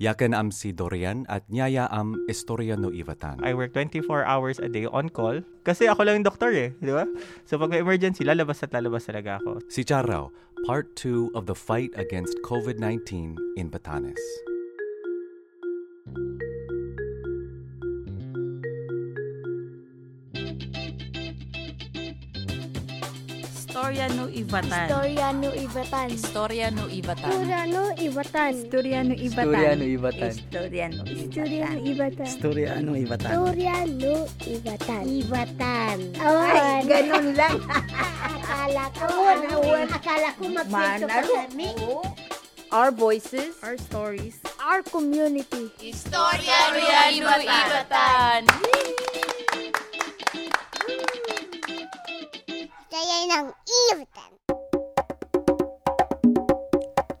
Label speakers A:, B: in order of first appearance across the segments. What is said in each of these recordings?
A: Yakan am si Dorian at Nyaya am Istorya no Ivatan.
B: I work 24 hours a day on call. Kasi ako lang yung doktor eh, di ba? So pag may emergency, lalabas at lalabas talaga ako.
A: Si Charao, part 2 of the fight against COVID-19 in Batanes.
C: Istorya no Ivatan.
D: Istorya no Ibatan.
E: Istorya no Ibatan.
D: Istorya no Ibatan.
C: Istorya no Ivatan.
F: Istorya no Ibatan.
C: Istorya no
D: Istorya no Ibatan.
F: Istorya no Ibatan.
D: Istorya no Ibatan. Ibatan.
C: Ay, ganun lang.
D: Akala ko, akala ko magkwento pa
C: Manalo.
D: kami.
C: Our voices, our stories.
D: Our community.
E: Istorya no Ibatan.
D: Kaya ng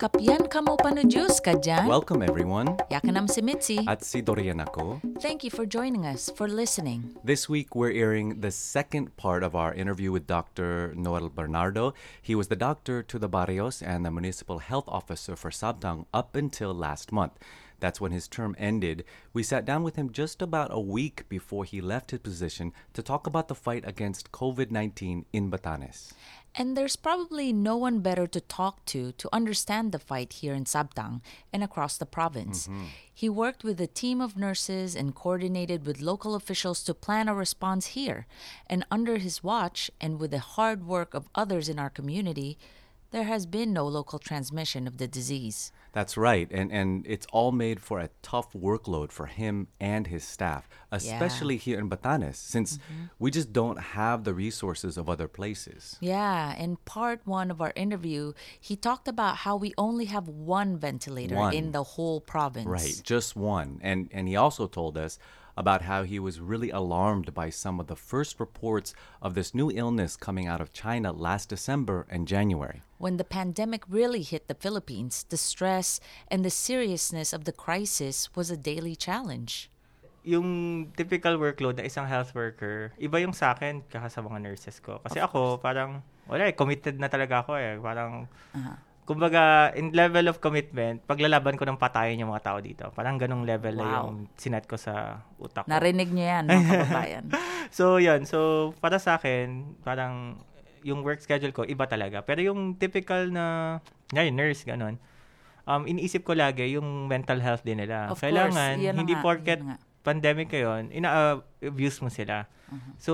E: Kapyan kamo panujus ka dyan?
A: Welcome everyone.
E: Yakanam si Mitzi.
A: At si Dorian ako.
E: Thank you for joining us, for listening.
A: This week, we're airing the second part of our interview with Dr. Noel Bernardo. He was the doctor to the Barrios and the municipal health officer for Sabtang up until last month. That's when his term ended. We sat down with him just about a week before he left his position to talk about the fight against COVID 19 in Batanes.
E: And there's probably no one better to talk to to understand the fight here in Sabtang and across the province. Mm-hmm. He worked with a team of nurses and coordinated with local officials to plan a response here. And under his watch, and with the hard work of others in our community, there has been no local transmission of the disease.
A: That's right. And, and it's all made for a tough workload for him and his staff, especially here in Batanes, since mm-hmm. we just don't have the resources of other places.
E: Yeah, in part one of our interview, he talked about how we only have one ventilator
A: One.
E: in the whole province.
A: Right, just one. And and he also told us about how he was really alarmed by some of the first reports of this new illness coming out of China last December and January.
E: When the pandemic really hit the Philippines, the stress and the seriousness of the crisis was a daily challenge.
B: Yung typical workload na isang health worker, iba yung sa akin kaka sa mga nurses ko. Kasi ako, parang, wala eh, committed na talaga ako eh. Parang, kumbaga, in level of commitment, paglalaban ko ng patayin yung mga tao dito. Parang ganong level na
E: Wow.
B: yung sinet ko sa utak ko.
E: Narinig niyo yan, mga kababayan.
B: so, yun. So, para sa akin, parang yung work schedule ko, iba talaga. Pero yung typical na, ngayon, nurse, ganun, um, iniisip ko lagi yung mental health din nila.
E: Of course,
B: Kailangan,
E: na
B: hindi
E: nga,
B: porket pandemic ngayon, ina-abuse mo sila.
E: Uh-huh.
B: So,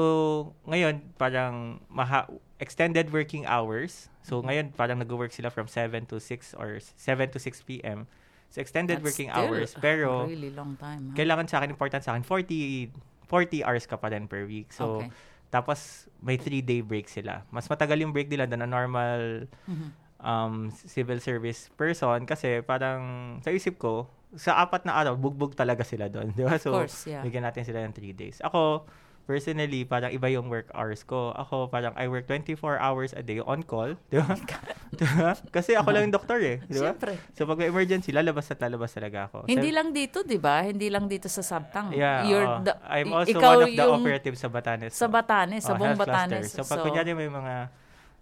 B: ngayon, parang maha- extended working hours. So, ngayon, parang nag-work sila from 7 to 6 or 7 to 6 p.m. So, extended
E: That's
B: working
E: still
B: hours. Pero,
E: really long time. huh?
B: kailangan sa akin, important sa akin, 40, 40 hours ka pa rin per week. So,
E: Okay.
B: Tapos may 3-day break sila. Mas matagal yung break nila than a normal
E: Mm-hmm.
B: um, civil service person kasi parang sa isip ko, sa apat na araw, bugbog talaga sila doon. Di ba? So,
E: course, yeah.
B: bigyan natin sila ng 3 days. Ako, personally, parang iba yung work hours ko. Ako, parang I work 24 hours a day on call. Di ba? Kasi ako lang yung doktor eh. Di ba?
E: Siyempre.
B: So, pag may emergency, lalabas at lalabas talaga ako.
E: Hindi
B: So,
E: lang dito, di ba? Hindi lang dito sa Sabtang.
B: Yeah,
E: You're
B: oo.
E: the-
B: I'm also
E: ikaw
B: one of the
E: yung
B: operatives sa Batanes.
E: Sa Batanes, sa
B: Oh,
E: buong
B: health cluster.
E: Batanes.
B: So, pag kunyari may mga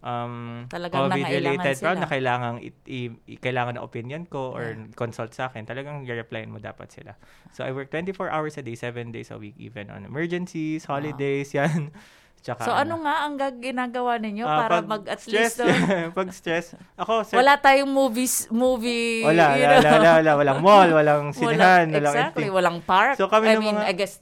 B: um,
E: Talagang
B: COVID-related problem na kailangan, i- i- i- kailangan ng opinion ko or
E: Yeah.
B: consult sa akin, talagang i-replyin mo dapat sila. So, I work 24 hours a day, 7 days a week, even on emergencies, holidays, yan. Tsaka,
E: So ano nga ang ginagawa ninyo
B: ah,
E: para mag at
B: stress,
E: least uh,
B: pag stress, ako, sir,
E: wala tayong movies movie
B: wala, wala,
E: know?
B: wala, wala, walang mall, walang
E: Walang-
B: sinihan, walang
E: exactly, walang park.
B: So, kami
E: I mean,
B: mga-
E: I guess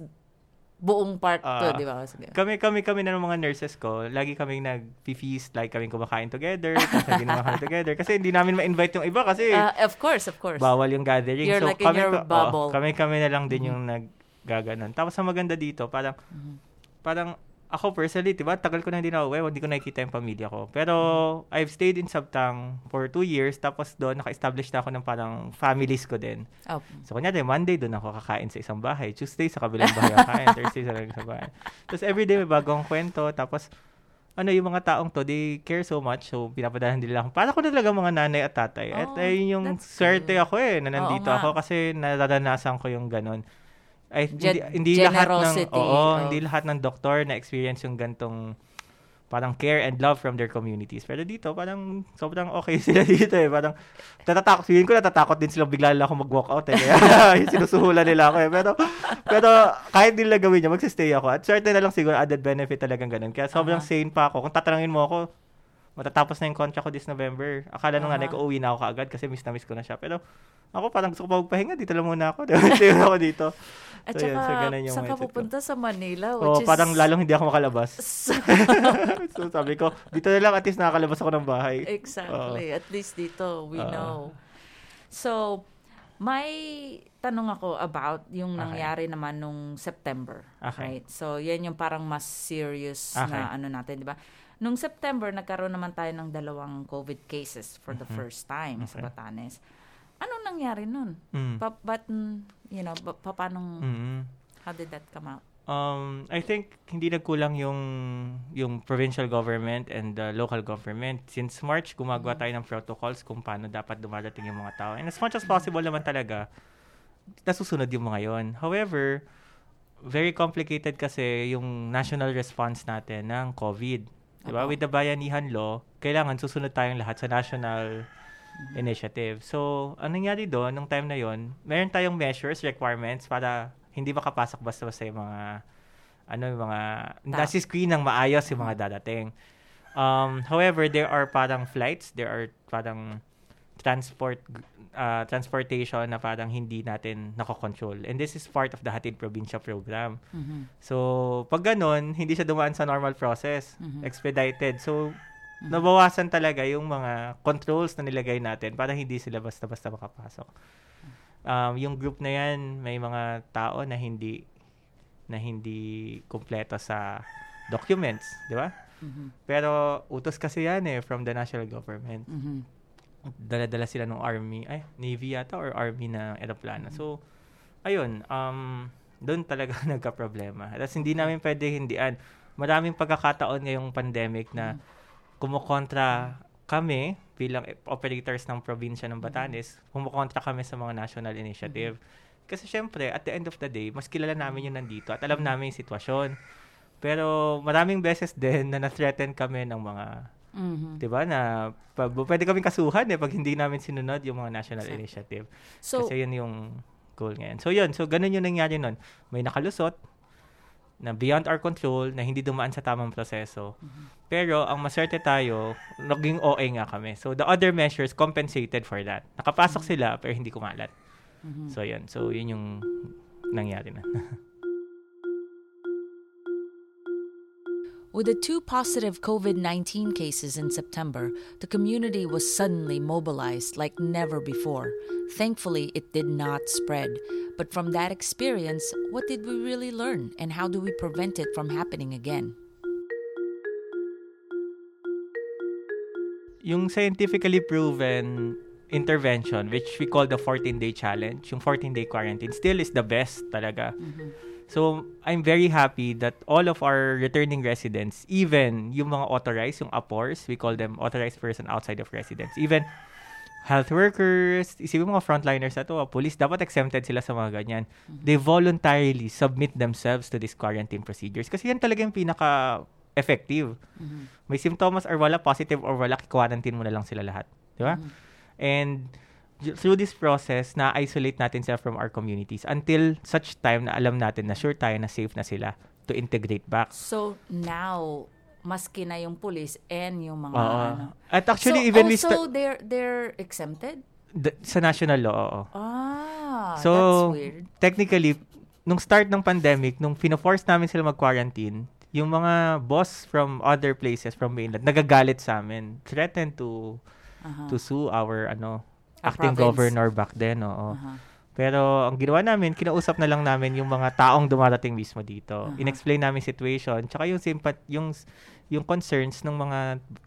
E: buong park to,
B: Ah.
E: di ba? Sige.
B: Kami, kami, kami na ng mga nurses ko, lagi kaming nag-feast, like kaming kumakain together, tapos hindi naman kami together. Kasi hindi namin ma-invite yung iba kasi
E: Ah, of course, of course.
B: bawal yung gathering.
E: You're
B: so,
E: like in
B: kami,
E: your bubble.
B: oo, kami, kami na lang din yung naggaganon. Tapos ang maganda dito, parang,
E: Mm-hmm.
B: parang, ako personally, diba, tagal ko na hindi na uwi, hindi ko nakikita yung pamilya ko. Pero,
E: Mm-hmm.
B: I've stayed in Sabtang for two years, tapos doon, naka-establish na ako ng parang families ko din.
E: Oh,
B: So, kunyari, Monday doon ako kakain sa isang bahay. Tuesday sa kabilang bahay ako kakain. Thursday sa kabilang bahay. Tapos, everyday may bagong kwento. Tapos, ano yung mga taong to, they care so much. So, pinapadahan nila ako. Para ko na talaga mga nanay at tatay. at
E: Oh,
B: ayun yung swerte
E: good.
B: ako eh, na nandito
E: nga.
B: ako kasi nararanasan ko yung ganun. Ay, hindi, hindi lahat ng, oo,
E: of-
B: hindi lahat ng doktor na experience yung gantong parang care and love from their communities. Pero dito, parang sobrang okay sila dito eh. Parang natatakot, feeling ko natatakot din sila bigla nila ako mag-walk out eh. Kaya sinusuhulan nila ako eh. Pero, pero kahit nila gawin niya, magsistay ako. At swerte na lang siguro added benefit talagang ganun. Kaya sobrang uh-huh. sane pa ako. Kung tatanungin mo ako, matatapos na yung contract ko this November. Akala nung uh-huh. nanay ko, uwi na ako kaagad kasi miss na miss ko na siya. Pero ako parang gusto ko magpahinga, dito lang muna ako. Dito ako dito.
E: At so, saka, yun, so ganun yung saan ka pupunta sa Manila?
B: Which oh, is... parang lalong hindi ako makalabas. so sabi ko, dito na lang at least nakakalabas ako ng bahay.
E: Exactly. Uh, at least dito, we uh, know. So, may tanong ako about yung nangyari okay. naman nung September. Okay. Right? So, yan yung parang mas serious okay. na ano natin, di ba? Nung September, nagkaroon naman tayo ng dalawang COVID cases for the mm-hmm. first time okay. sa Batanes. Ano nangyari nun? Mm. Pa, but, you know, pa, paano, mm-hmm. how did that come out?
B: Um, I think hindi nagkulang yung yung provincial government and the local government. Since March, gumagawa tayo ng protocols kung paano dapat dumarating yung mga tao. And as much as possible naman talaga, nasusunod yung mga yon. However, very complicated kasi yung national response natin ng COVID. Diba? With the Bayanihan Law, kailangan susunod tayong lahat sa national mm-hmm. initiative. So, anong nangyari doon, nung time na yon meron tayong measures, requirements para hindi makapasok basta-basta yung mga ano yung mga nasi screen ng maayos yung mga dadating. Um, however, there are parang flights, there are parang transport uh, transportation na parang hindi natin nakokontrol. And this is part of the Hatid Probinsya program. Mm-hmm. So, pag ganun, hindi siya dumaan sa normal process, mm-hmm. expedited. So, Mm-hmm. Nabawasan talaga yung mga controls na nilagay natin para hindi sila basta-basta makapasok. Um, yung group na yan, may mga tao na hindi na hindi kumpleto sa documents, di ba? Mm-hmm. Pero utos kasi yan eh from the national government. Mm-hmm. Dala-dala sila ng army, ay, navy yata or army na eroplano. Mm-hmm. So, ayun, um, doon talaga nagka-problema. Tapos hindi namin pwede hindian. Maraming pagkakataon ngayong pandemic na mm-hmm kumukontra kami bilang operators ng probinsya ng Batanes, kumukontra kami sa mga national initiative. Kasi syempre, at the end of the day, mas kilala namin yung nandito at alam namin yung sitwasyon. Pero maraming beses din na na-threaten kami ng mga Mm-hmm. 'Di ba na pa, pwede kaming kasuhan eh pag hindi namin sinunod yung mga national exactly. initiative. So, Kasi yun yung goal ngayon. So yun, so ganun yung nangyari noon. May nakalusot, na beyond our control, na hindi dumaan sa tamang proseso. Mm-hmm. Pero ang maswerte tayo, naging OA nga kami. So the other measures compensated for that. Nakapasok mm-hmm. sila pero hindi kumalat. Mm-hmm. So yun. So yun yung nangyari na.
E: With the two positive COVID 19 cases in September, the community was suddenly mobilized like never before. Thankfully, it did not spread. But from that experience, what did we really learn and how do we prevent it from happening again?
B: Yung scientifically proven intervention, which we call the 14-day challenge, yung 14-day quarantine, still is the best talaga. Mm-hmm So, I'm very happy that all of our returning residents, even yung mga authorized, yung APORs, we call them authorized person outside of residence, even health workers, isipin mga frontliners na to, ah, police, dapat exempted sila sa mga ganyan. Mm-hmm. They voluntarily submit themselves to these quarantine procedures kasi yan talaga yung pinaka effective. Mm-hmm. May symptoms or wala, positive or wala, quarantine mo na lang sila lahat. Di ba? Mm-hmm. And through this process, na-isolate natin sila from our communities until such time na alam natin na sure tayo na safe na sila to integrate back.
E: So, now, maski na yung police and yung mga uh, ano.
B: At actually, so, even
E: we start... they're, they're exempted?
B: The, sa national law, oo.
E: Ah,
B: so,
E: that's weird.
B: technically, nung start ng pandemic, nung fino-force namin sila mag-quarantine, yung mga boss from other places from mainland nagagalit sa amin threatened to uh-huh. to sue our ano acting province. governor back then, oo. Uh-huh. Pero ang ginawa namin, kinausap na lang namin yung mga taong dumarating mismo dito. Uh-huh. In-explain namin situation, tsaka yung simpat yung yung concerns ng mga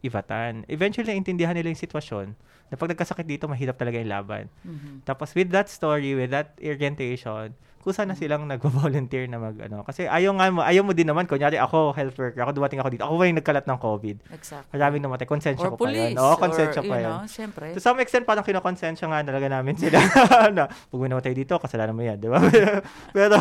B: ibatan. Eventually, intindihan nila yung sitwasyon. na pag nagkasakit dito, mahirap talaga yung laban.
E: Mhm.
B: Tapos with that story, with that orientation, kusa na silang nag-volunteer na mag ano. Kasi ayaw nga mo, ayaw mo din naman, kunyari ako, health worker, ako dumating ako dito, ako ba yung nagkalat ng COVID?
E: Exactly.
B: Maraming namatay, konsensya ko pa yan. Oo, konsensya
E: or,
B: pa
E: you
B: yan.
E: know, syempre.
B: To some extent, parang kinakonsensya nga talaga namin sila na pag may namatay dito, kasalanan mo yan, di ba? pero,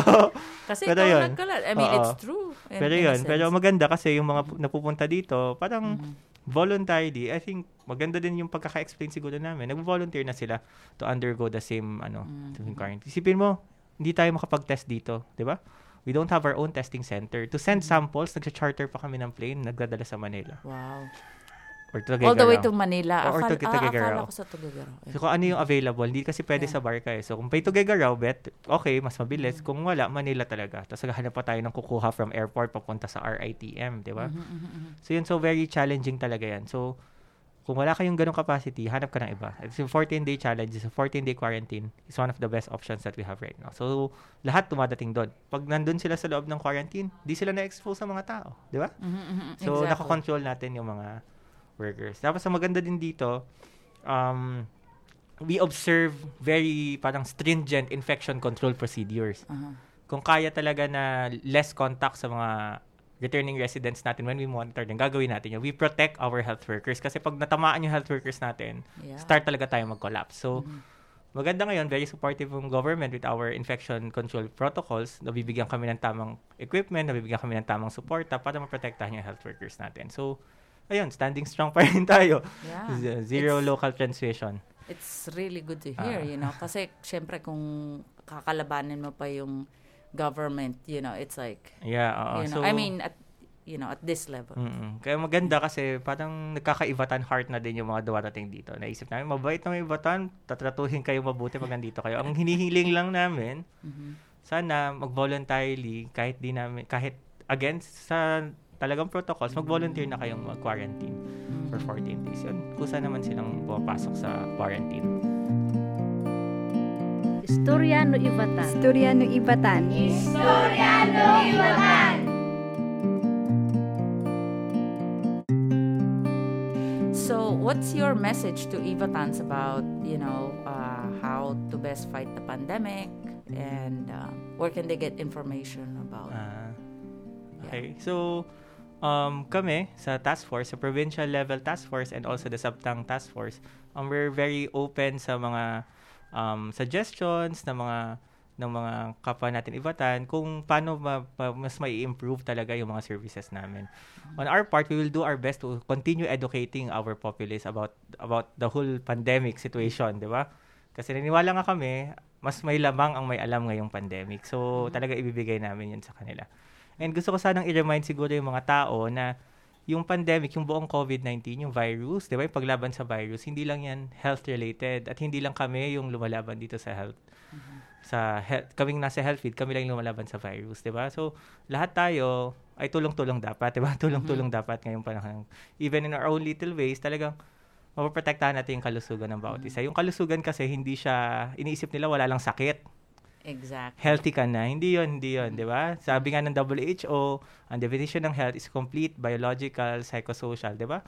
E: Kasi
B: pero
E: ikaw
B: yun.
E: nagkalat. I mean,
B: Oo.
E: it's true.
B: pero yun, pero maganda kasi yung mga pu- napupunta dito, parang
E: Mhm.
B: voluntarily, I think maganda din yung pagkaka-explain siguro namin. Nag-volunteer na sila to undergo the same ano,
E: Mhm.
B: same quarantine. Isipin mo, hindi tayo makapag-test dito, 'di ba? We don't have our own testing center. To send samples, nag-charter pa kami ng plane, nagdadala sa Manila.
E: Wow.
B: Or to
E: All the way
B: Tuguegarao.
E: to Manila.
B: Or to
E: ah,
B: Tuguegarao.
E: akala ko sa Tuguegarao.
B: So kung ano yung available, hindi kasi pwede
E: Yeah.
B: sa barka eh. So kung pay Tuguegarao, bet, okay, mas mabilis. Kung wala, Manila talaga. Tapos naghahanap pa tayo ng kukuha from airport papunta sa RITM, di ba?
E: Mhm, mhm, mhm.
B: So yun, so very challenging talaga yan. So, kung wala kayong ganong capacity, hanap ka ng iba. It's yung 14-day challenge, it's a 14-day quarantine. is one of the best options that we have right now. So, lahat tumadating doon. Pag nandun sila sa loob ng quarantine, di sila na-expose sa mga tao. Di ba?
E: Mhm, mhm,
B: So,
E: exactly.
B: nakakontrol natin yung mga workers. Tapos, ang maganda din dito, um, we observe very parang stringent infection control procedures
E: Aha.
B: kung kaya talaga na less contact sa mga returning residents natin when we monitor them, gagawin natin yun. We protect our health workers kasi pag natamaan yung health workers natin,
E: Yeah.
B: start talaga tayo mag-collapse. So,
E: Mhm.
B: maganda ngayon, very supportive yung government with our infection control protocols. Nabibigyan kami ng tamang equipment, nabibigyan kami ng tamang suporta para maprotektahan yung health workers natin. So, ayun, standing strong pa rin tayo.
E: Yeah.
B: Zero
E: It's-
B: local transmission.
E: It's really good to hear,
B: Ah.
E: you know. Kasi, syempre, kung kakalabanin mo pa yung government, you know, it's like,
B: Yeah, oo.
E: you know,
B: So,
E: I mean, at, you know, at this level.
B: Mm-mm. Kaya maganda kasi parang nagkakaibatan heart na din yung mga dumarating dito. Naisip namin, mabait na may ibatan, tatratuhin kayo mabuti pag nandito kayo. Ang hinihiling lang namin,
E: Mhm.
B: sana mag-voluntarily, kahit di namin, kahit against sa talagang protocols, mag-volunteer na kayong mag-quarantine for 14 days. Yun, kusa naman silang pumapasok sa quarantine.
C: Istorya no Ibatan.
F: Istorya no Ibatan.
E: So, what's your message to Ivatans about, you know, uh, how to best fight the pandemic and uh, where can they get information about?
B: Ah, okay. So, um, kami sa task force, sa provincial level task force and also the Sabtang task force, um, we're very open sa mga um, suggestions na mga ng mga kapwa natin ibatan kung paano ma, ma- mas mai improve talaga yung mga services namin. On our part, we will do our best to continue educating our populace about about the whole pandemic situation, di ba? Kasi naniniwala nga kami, mas may lamang ang may alam ngayong pandemic. So, talaga ibibigay namin yun sa kanila. And gusto ko sanang i-remind siguro yung mga tao na yung pandemic, yung buong COVID-19, yung virus, di ba, yung paglaban sa virus, hindi lang yan health-related at hindi lang kami yung lumalaban dito sa health. Sa health, kaming nasa health feed, kami lang yung lumalaban sa virus, di ba? So, lahat tayo ay tulong-tulong dapat, di ba? Tulong-tulong dapat ngayong panahon. Even in our own little ways, talagang mapoprotektahan natin yung kalusugan ng bawat isa. Yung kalusugan kasi hindi siya, iniisip nila wala lang sakit
E: Exactly.
B: healthy ka na. Hindi yon hindi yon di ba? Sabi nga ng WHO, ang definition ng health is complete biological, psychosocial, di ba?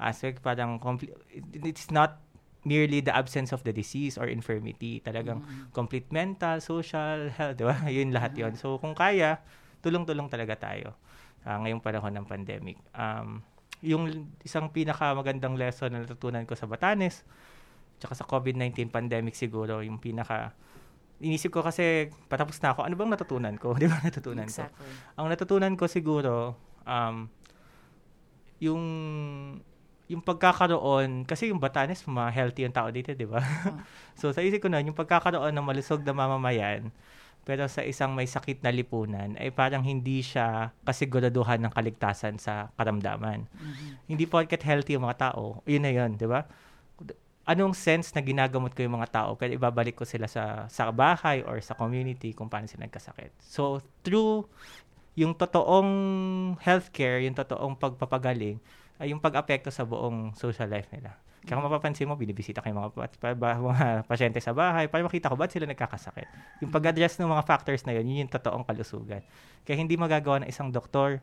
B: Aspect parang complete, it's not merely the absence of the disease or infirmity. Talagang complete mental, social, health, di ba? Yun lahat yon So, kung kaya, tulong-tulong talaga tayo ah, ngayong panahon ng pandemic. Um, yung isang pinakamagandang lesson na natutunan ko sa Batanes, tsaka sa COVID-19 pandemic siguro, yung pinaka inisip ko kasi patapos na ako, ano bang natutunan ko? Di ba natutunan ko?
E: Exactly.
B: Ang natutunan ko siguro, um, yung yung pagkakaroon, kasi yung Batanes, mga healthy yung tao dito, di ba? so, sa isip ko na, yung pagkakaroon ng malusog na mamamayan, pero sa isang may sakit na lipunan, ay parang hindi siya kasiguraduhan ng kaligtasan sa karamdaman. Hindi porket healthy yung mga tao, yun na yun, di ba? Anong sense na ginagamot ko yung mga tao, pero ibabalik ko sila sa, sa bahay or sa community kung paano sila nagkasakit. So, through yung totoong healthcare, yung totoong pagpapagaling, ay yung pag-apekto sa buong social life nila. Kaya kung mapapansin mo, binibisita ko yung mga, pa- pa- mga pasyente sa bahay para makita ko ba't sila nagkakasakit. Yung pag-address ng mga factors na yun, yun yung totoong kalusugan. Kaya hindi magagawa ng isang doktor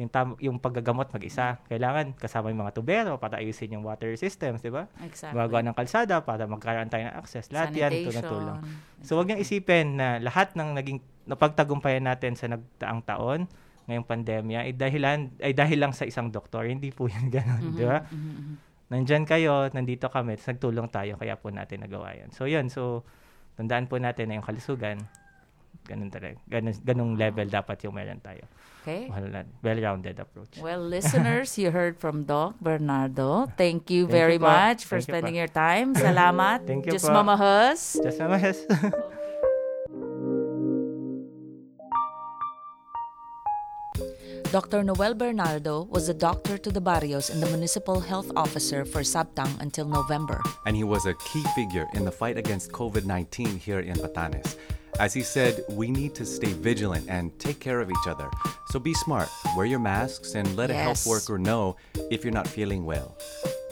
B: yung, tam- yung paggagamot mag-isa. Kailangan kasama yung mga tubero para ayusin yung water systems, di ba?
E: Exactly.
B: Gagawa ng kalsada para magkaroon tayo ng access. Lahat yan
E: Sanitation.
B: tulong-tulong. So, wag niyang isipin na lahat ng naging napagtagumpayan natin sa nagtaang taon, ngayong pandemya, ay dahilan ay dahil lang sa isang doktor. Hindi po yun ganun, di ba? Nandyan kayo, nandito kami, nagtulong tayo, kaya po natin nagawa yun. So, yun. So, tandaan po natin na yung kalusugan, ganun talaga. Ganun, ganung level ah. dapat yung meron tayo.
E: Okay.
B: Well-rounded approach.
E: Well, listeners, you heard from Doc Bernardo. Thank you
B: Thank
E: very
B: you
E: much for
B: Thank
E: spending
B: po.
E: your time. Salamat.
B: Thank you
E: Just
B: po.
E: Mama Hus.
B: Just a mess.
E: Dr. Noel Bernardo was a doctor to the barrios and the municipal health officer for Sabtang until November.
A: and he was a key figure in the fight against COVID 19 here in Batanes. As he said, we need to stay vigilant and take care of each other. So be smart, wear your masks, and let a health worker know if you're not feeling well.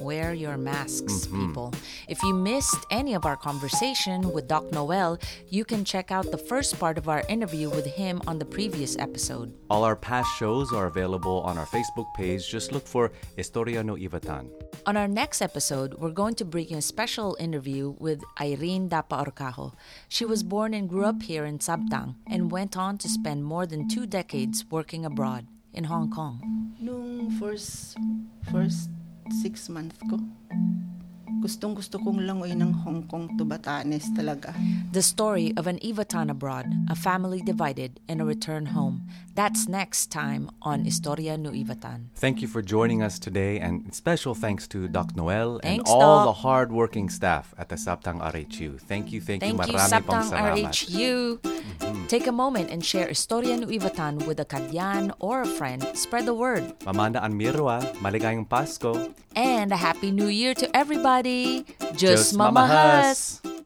E: Wear your masks,
B: Mm-hmm.
E: people. If you missed any of our conversation with Doc Noel, you can check out the first part of our interview with him on the previous episode.
A: All our past shows are available on our Facebook page. Just look for Historia no Ivatan.
E: On our next episode, we're going to bring you a special interview with Irene Dapa Orcajo. She was born and grew up here in Sabtang and went on to spend more than two decades working abroad in Hong Kong.
F: Nung first, first six months ko, gustong gusto kong langoy ng Hong Kong to Batanes talaga.
E: The story of an Ivatan abroad, a family divided, and a return home. That's next time on Historia no Ivatan.
A: Thank you for joining us today, and special thanks to Doc Noel and
E: Thanks,
A: all
E: Doc.
A: the hard-working staff at the Saptang RHU. Thank you, thank,
E: Thank
A: you.
E: you,
A: Marami pong
E: Saptang
A: salamat.
E: RHU. Mm-hmm. Take a moment and share Historia no Ivatan with a kadyan or a friend. Spread the word.
A: Mamanda Anmirwa, maligayang Pasko.
E: And a Happy New Year to everybody everybody. Just,
A: Just
E: Mama,
A: Mama
E: Huss. Huss.